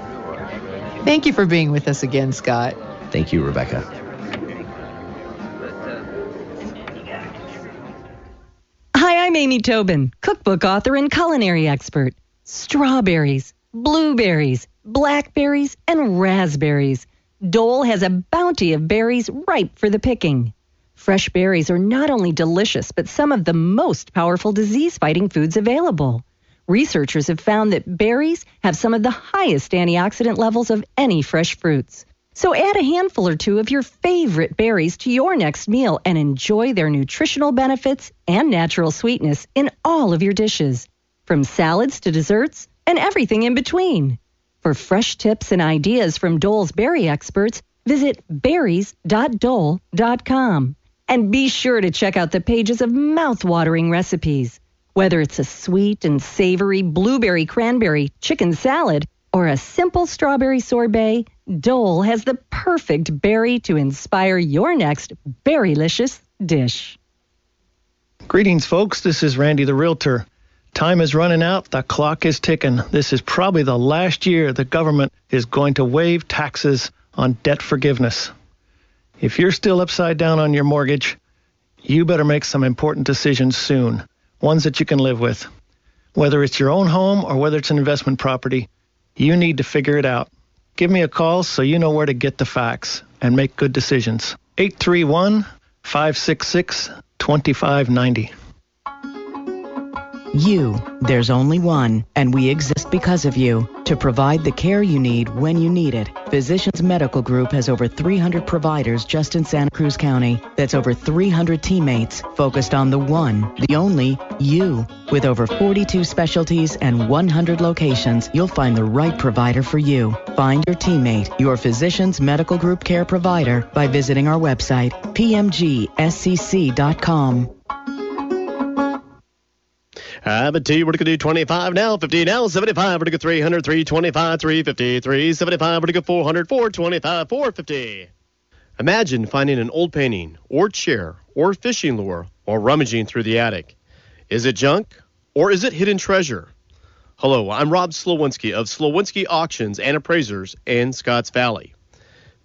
Thank you for being with us again, Scott. Thank you, Rebecca. I'm Amy Tobin, cookbook author and culinary expert. Strawberries, blueberries, blackberries, and raspberries. Dole has a bounty of berries ripe for the picking. Fresh berries are not only delicious, but some of the most powerful disease fighting foods available. Researchers have found that berries have some of the highest antioxidant levels of any fresh fruits. So add a handful or two of your favorite berries to your next meal and enjoy their nutritional benefits and natural sweetness in all of your dishes, from salads to desserts and everything in between. For fresh tips and ideas from Dole's berry experts, visit berries.dole.com. And be sure to check out the pages of mouth-watering recipes. Whether it's a sweet and savory blueberry cranberry chicken salad or a simple strawberry sorbet, Dole has the perfect berry to inspire your next berrylicious dish. Greetings, folks. This is Randy the Realtor. Time is running out. The clock is ticking. This is probably the last year the government is going to waive taxes on debt forgiveness. If you're still upside down on your mortgage, you better make some important decisions soon, ones that you can live with. Whether it's your own home or whether it's an investment property, you need to figure it out. Give me a call so you know where to get the facts and make good decisions. 831 566 2590. You, there's only one, and we exist because of you to provide the care you need when you need it. Physicians Medical Group has over 300 providers just in Santa Cruz County. That's over 300 teammates focused on the one, the only, you. With over 42 specialties and 100 locations, you'll find the right provider for you. Find your teammate, your Physicians Medical Group care provider by visiting our website, pmgscc.com. I'm at We're going to do 25 now, 50 now, 75. We're going to go 300, 325, 350, 375. We're going to go 400, 425, 450. Imagine finding an old painting, or chair, or fishing lure, while rummaging through the attic. Is it junk, or is it hidden treasure? Hello, I'm Rob Slowinski of Slowinski Auctions and Appraisers in Scotts Valley.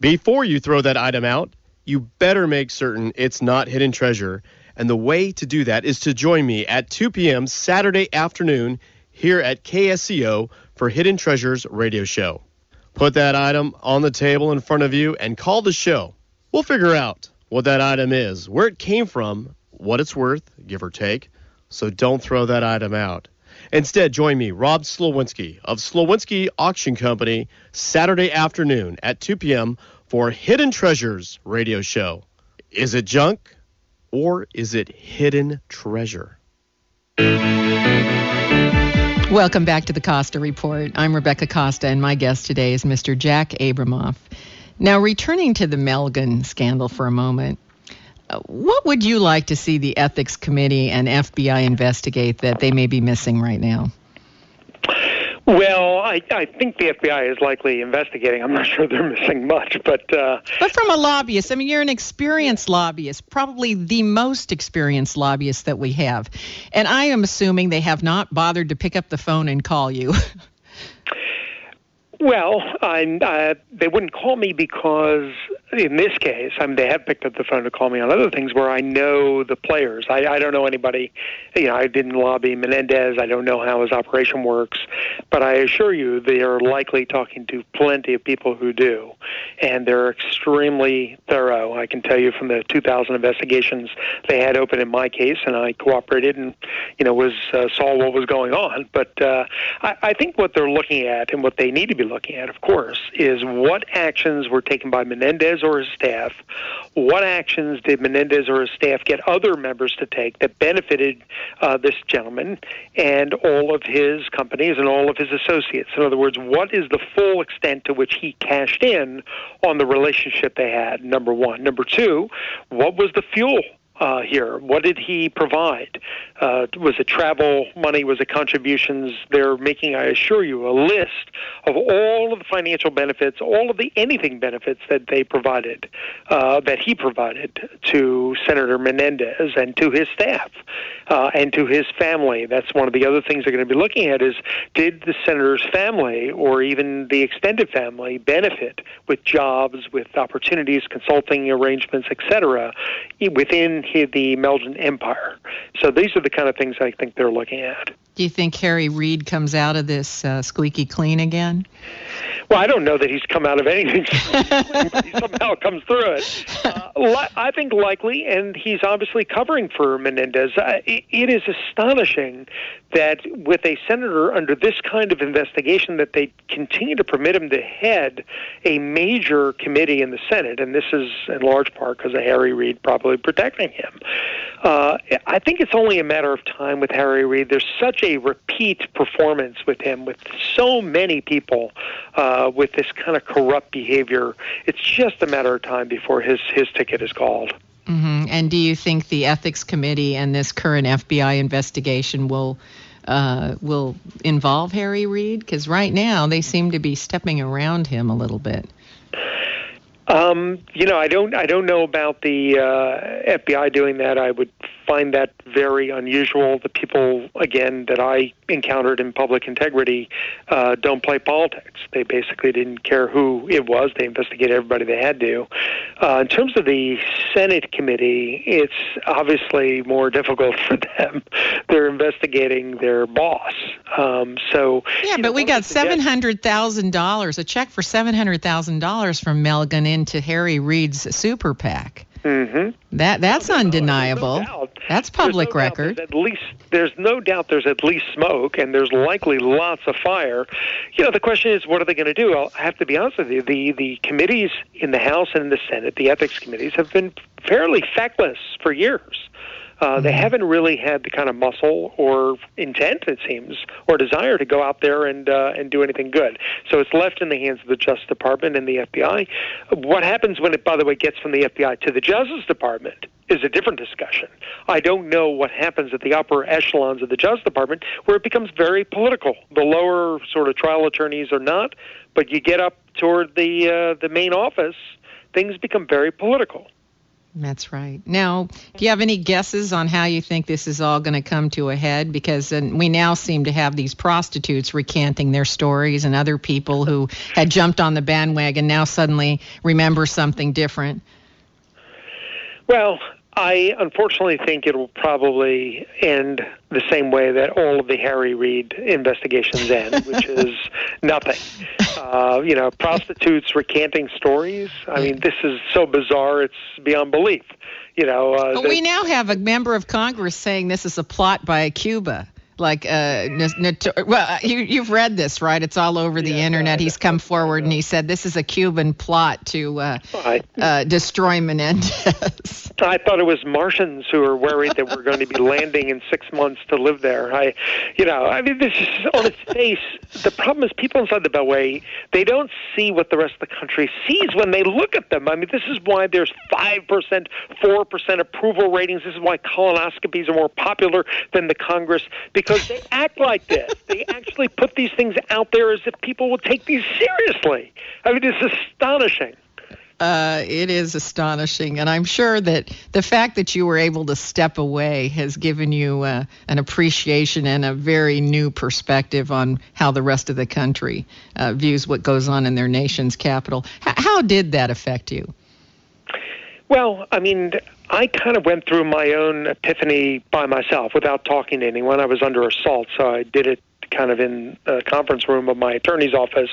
Before you throw that item out, you better make certain it's not hidden treasure and the way to do that is to join me at 2 p.m. Saturday afternoon here at KSCO for Hidden Treasures Radio Show. Put that item on the table in front of you and call the show. We'll figure out what that item is, where it came from, what it's worth, give or take. So don't throw that item out. Instead, join me, Rob Slowinski of Slowinski Auction Company, Saturday afternoon at 2 p.m. for Hidden Treasures Radio Show. Is it junk? Or is it hidden treasure? Welcome back to the Costa Report. I'm Rebecca Costa, and my guest today is Mr. Jack Abramoff. Now, returning to the Melgen scandal for a moment, uh, what would you like to see the Ethics Committee and FBI investigate that they may be missing right now? Well, I, I think the FBI is likely investigating. I'm not sure they're missing much, but uh, but from a lobbyist, I mean, you're an experienced lobbyist, probably the most experienced lobbyist that we have, and I am assuming they have not bothered to pick up the phone and call you. Well, uh, they wouldn't call me because in this case, I mean, they have picked up the phone to call me on other things where I know the players. I, I don't know anybody. You know, I didn't lobby Menendez. I don't know how his operation works, but I assure you, they are likely talking to plenty of people who do, and they're extremely thorough. I can tell you from the 2000 investigations they had open in my case, and I cooperated and you know was uh, saw what was going on. But uh, I, I think what they're looking at and what they need to be looking at, of course, is what actions were taken by Menendez or his staff. What actions did Menendez or his staff get other members to take that benefited uh, this gentleman and all of his companies and all of his associates? In other words, what is the full extent to which he cashed in on the relationship they had? Number one. Number two, what was the fuel uh, here? What did he provide? Uh, was it travel money? Was it contributions? They're making, I assure you, a list of all of the financial benefits, all of the anything benefits that they provided, uh, that he provided to Senator Menendez and to his staff uh, and to his family. That's one of the other things they're going to be looking at is did the senator's family or even the extended family benefit with jobs, with opportunities, consulting arrangements, etc., within the Melgen empire? So these are the kind of things I think they're looking at. Do you think Harry Reid comes out of this uh, squeaky clean again? Well, I don't know that he's come out of anything, but he somehow comes through it. Uh, I think likely, and he's obviously covering for Menendez. Uh, it, it is astonishing that with a senator under this kind of investigation, that they continue to permit him to head a major committee in the Senate, and this is in large part because of Harry Reid probably protecting him. Uh, I think it's only a matter of time with Harry Reid. There's such a repeat performance with him, with so many people uh, with this kind of corrupt behavior. It's just a matter of time before his his ticket is called. Mm-hmm. And do you think the ethics committee and this current FBI investigation will uh, will involve Harry Reid? Because right now they seem to be stepping around him a little bit. Um, you know, I don't. I don't know about the uh, FBI doing that. I would find that very unusual. The people, again, that I encountered in public integrity uh, don't play politics. They basically didn't care who it was. They investigated everybody they had to. Uh, in terms of the Senate committee, it's obviously more difficult for them. They're investigating their boss. Um, so yeah, but know, we got seven hundred thousand dollars, a check for seven hundred thousand dollars from Melgen into Harry Reid's super PAC. Mm-hmm. That that's undeniable. That's public no record. At least there's no doubt there's at least smoke, and there's likely lots of fire. You know, the question is, what are they going to do? I'll have to be honest with you. The the committees in the House and in the Senate, the ethics committees, have been fairly feckless for years. Uh, they mm-hmm. haven't really had the kind of muscle or intent, it seems, or desire to go out there and uh, and do anything good. So it's left in the hands of the Justice Department and the FBI. What happens when it, by the way, gets from the FBI to the Justice Department is a different discussion. I don't know what happens at the upper echelons of the Justice Department, where it becomes very political. The lower sort of trial attorneys are not, but you get up toward the uh, the main office, things become very political. That's right. Now, do you have any guesses on how you think this is all going to come to a head? Because uh, we now seem to have these prostitutes recanting their stories and other people who had jumped on the bandwagon now suddenly remember something different. Well, I unfortunately think it will probably end the same way that all of the Harry Reid investigations end, which is nothing. Uh, you know, prostitutes recanting stories. I mean, this is so bizarre; it's beyond belief. You know, uh, we now have a member of Congress saying this is a plot by Cuba like uh, well you, have read this right? It's all over the yeah, internet. he's come forward and he said this is a cuban plot to uh, uh, destroy menendez. I thought it was martians who were worried that we're going to be landing in six months to live there. I you know i mean this is on its face the problem is people inside the beltway they don't see what the rest of the country sees when they look at them. I mean this is why there's five percent four percent approval ratings. This is why colonoscopies are more popular than the congress because because they act like this. They actually put these things out there as if people would take these seriously. I mean, it's astonishing. Uh, it is astonishing, and I'm sure that the fact that you were able to step away has given you uh, an appreciation and a very new perspective on how the rest of the country uh, views what goes on in their nation's capital. H- how did that affect you? Well, I mean, I kind of went through my own epiphany by myself without talking to anyone. I was under assault, so I did it kind of in the conference room of my attorney's office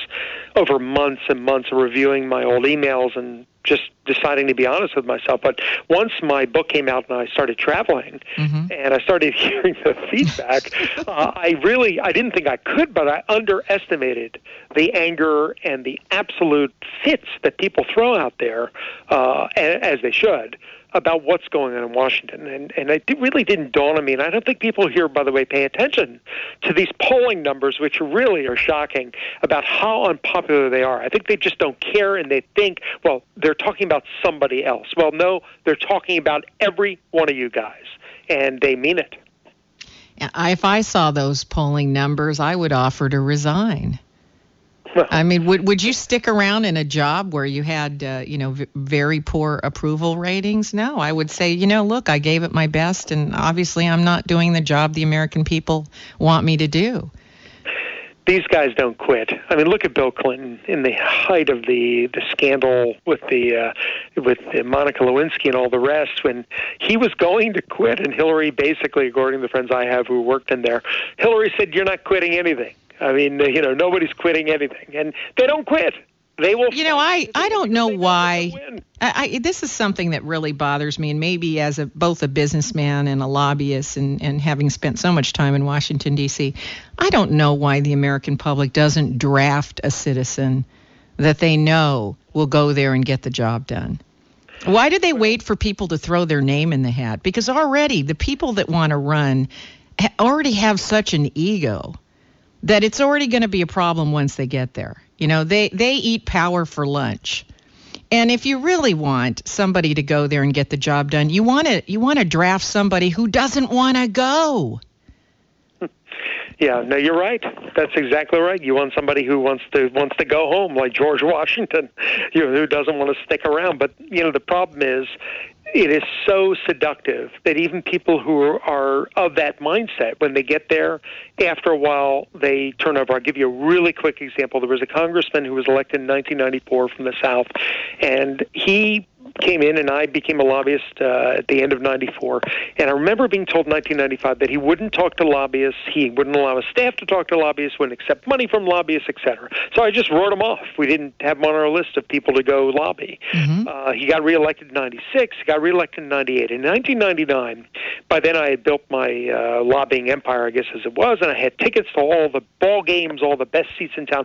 over months and months of reviewing my old emails and just deciding to be honest with myself. But once my book came out and I started traveling mm-hmm. and I started hearing the feedback, uh, I really I didn't think I could, but I underestimated the anger and the absolute fits that people throw out there, uh, as they should about what's going on in Washington. And, and it really didn't dawn on me. And I don't think people here, by the way, pay attention to these polling numbers, which really are shocking about how unpopular they are. I think they just don't care and they think, well, they're talking about somebody else. Well, no, they're talking about every one of you guys, and they mean it. If I saw those polling numbers, I would offer to resign. I mean, would would you stick around in a job where you had, uh, you know, v- very poor approval ratings? No, I would say, you know, look, I gave it my best, and obviously, I'm not doing the job the American people want me to do. These guys don't quit. I mean, look at Bill Clinton in the height of the the scandal with the uh, with the Monica Lewinsky and all the rest. When he was going to quit, and Hillary, basically, according to the friends I have who worked in there, Hillary said, "You're not quitting anything." I mean, uh, you know, nobody's quitting anything, and they don't quit. They will. You know, I I don't know why. I, I this is something that really bothers me, and maybe as a both a businessman and a lobbyist, and and having spent so much time in Washington D.C., I don't know why the American public doesn't draft a citizen that they know will go there and get the job done. Why do they wait for people to throw their name in the hat? Because already the people that want to run already have such an ego that it's already going to be a problem once they get there. You know, they they eat power for lunch. And if you really want somebody to go there and get the job done, you want to you want to draft somebody who doesn't want to go. Yeah, no, you're right. That's exactly right. You want somebody who wants to wants to go home, like George Washington, you know, who doesn't want to stick around. But you know, the problem is, it is so seductive that even people who are of that mindset, when they get there, after a while they turn over. I'll give you a really quick example. There was a congressman who was elected in 1994 from the South, and he came in and I became a lobbyist uh, at the end of 94. And I remember being told in 1995 that he wouldn't talk to lobbyists, he wouldn't allow his staff to talk to lobbyists, wouldn't accept money from lobbyists, etc. So I just wrote him off. We didn't have him on our list of people to go lobby. Mm-hmm. Uh, he got reelected in 96, he got reelected in 98. In 1999, by then I had built my uh, lobbying empire, I guess as it was, and I had tickets to all the ball games, all the best seats in town.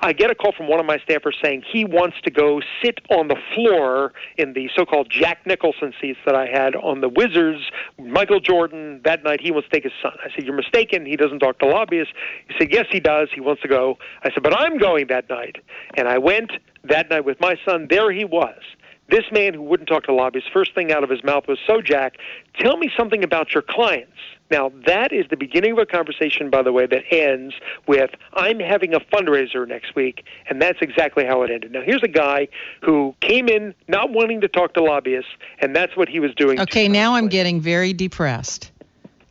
I get a call from one of my staffers saying he wants to go sit on the floor in the so-called Jack Nicholson seats that I had on the Wizards. Michael Jordan that night he wants to take his son. I said, "You're mistaken. He doesn't talk to lobbyists." He said, "Yes, he does. He wants to go." I said, "But I'm going that night," and I went that night with my son. There he was. This man who wouldn't talk to lobbyists, first thing out of his mouth was, So, Jack, tell me something about your clients. Now, that is the beginning of a conversation, by the way, that ends with, I'm having a fundraiser next week, and that's exactly how it ended. Now, here's a guy who came in not wanting to talk to lobbyists, and that's what he was doing. Okay, now I'm getting very depressed.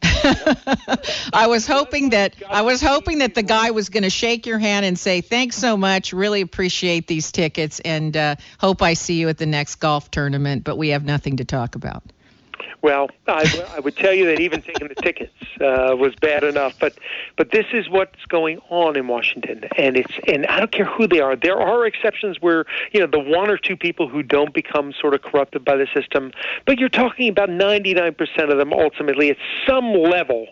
I was hoping that I was hoping that the guy was going to shake your hand and say thanks so much, really appreciate these tickets, and uh, hope I see you at the next golf tournament. But we have nothing to talk about. Well, I, I would tell you that even taking the tickets uh, was bad enough, but but this is what's going on in Washington, and it's and I don't care who they are. There are exceptions where you know the one or two people who don't become sort of corrupted by the system, but you're talking about 99% of them ultimately at some level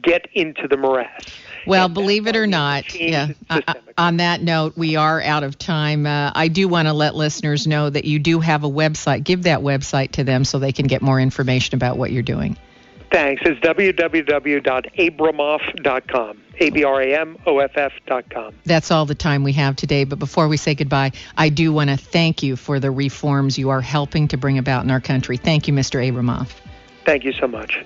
get into the morass. Well, believe it or not, yeah. Uh, on that note, we are out of time. Uh, I do want to let listeners know that you do have a website. Give that website to them so they can get more information about what you're doing. Thanks. It's www.abramoff.com. A-B-R-A-M-O-F-F.com. That's all the time we have today. But before we say goodbye, I do want to thank you for the reforms you are helping to bring about in our country. Thank you, Mr. Abramoff. Thank you so much.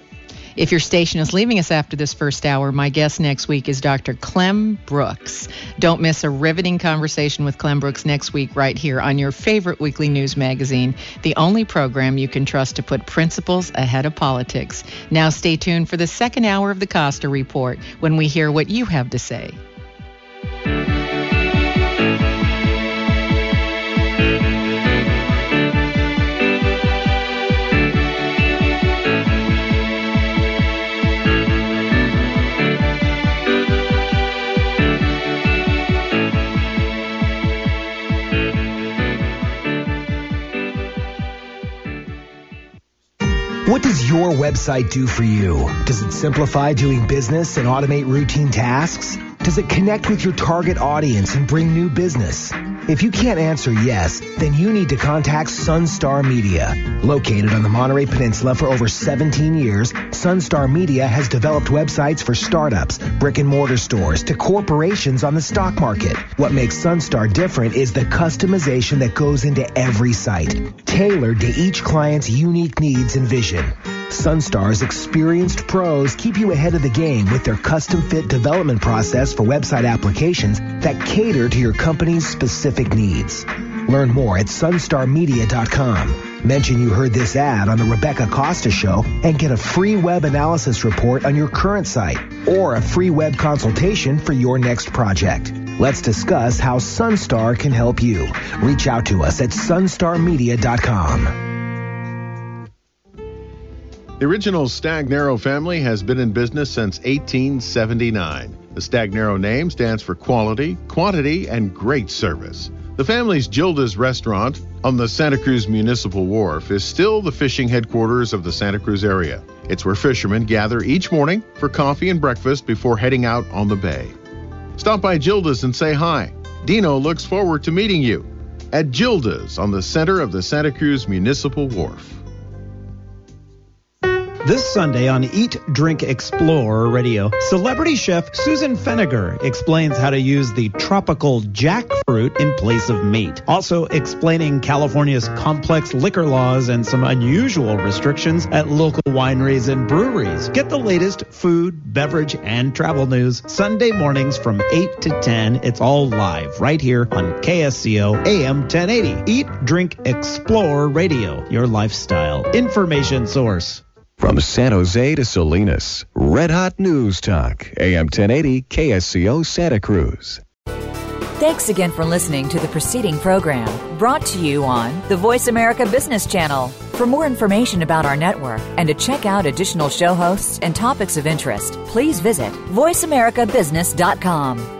If your station is leaving us after this first hour, my guest next week is Dr. Clem Brooks. Don't miss a riveting conversation with Clem Brooks next week, right here on your favorite weekly news magazine, the only program you can trust to put principles ahead of politics. Now, stay tuned for the second hour of the Costa Report when we hear what you have to say. What does your website do for you? Does it simplify doing business and automate routine tasks? Does it connect with your target audience and bring new business? If you can't answer yes, then you need to contact Sunstar Media. Located on the Monterey Peninsula for over 17 years, Sunstar Media has developed websites for startups, brick and mortar stores, to corporations on the stock market. What makes Sunstar different is the customization that goes into every site, tailored to each client's unique needs and vision. Sunstar's experienced pros keep you ahead of the game with their custom fit development process for website applications that cater to your company's specific needs. Learn more at sunstarmedia.com. Mention you heard this ad on the Rebecca Costa Show and get a free web analysis report on your current site or a free web consultation for your next project. Let's discuss how Sunstar can help you. Reach out to us at sunstarmedia.com. The original Stagnaro family has been in business since 1879. The Stagnaro name stands for quality, quantity, and great service. The family's Gilda's restaurant on the Santa Cruz Municipal Wharf is still the fishing headquarters of the Santa Cruz area. It's where fishermen gather each morning for coffee and breakfast before heading out on the bay. Stop by Gilda's and say hi. Dino looks forward to meeting you at Gilda's on the center of the Santa Cruz Municipal Wharf. This Sunday on Eat, Drink, Explore Radio, celebrity chef Susan Feniger explains how to use the tropical jackfruit in place of meat. Also explaining California's complex liquor laws and some unusual restrictions at local wineries and breweries. Get the latest food, beverage, and travel news Sunday mornings from 8 to 10. It's all live right here on KSCO AM 1080. Eat, Drink, Explore Radio, your lifestyle information source. From San Jose to Salinas, Red Hot News Talk, AM 1080 KSCO Santa Cruz. Thanks again for listening to the preceding program brought to you on the Voice America Business Channel. For more information about our network and to check out additional show hosts and topics of interest, please visit voiceamericabusiness.com.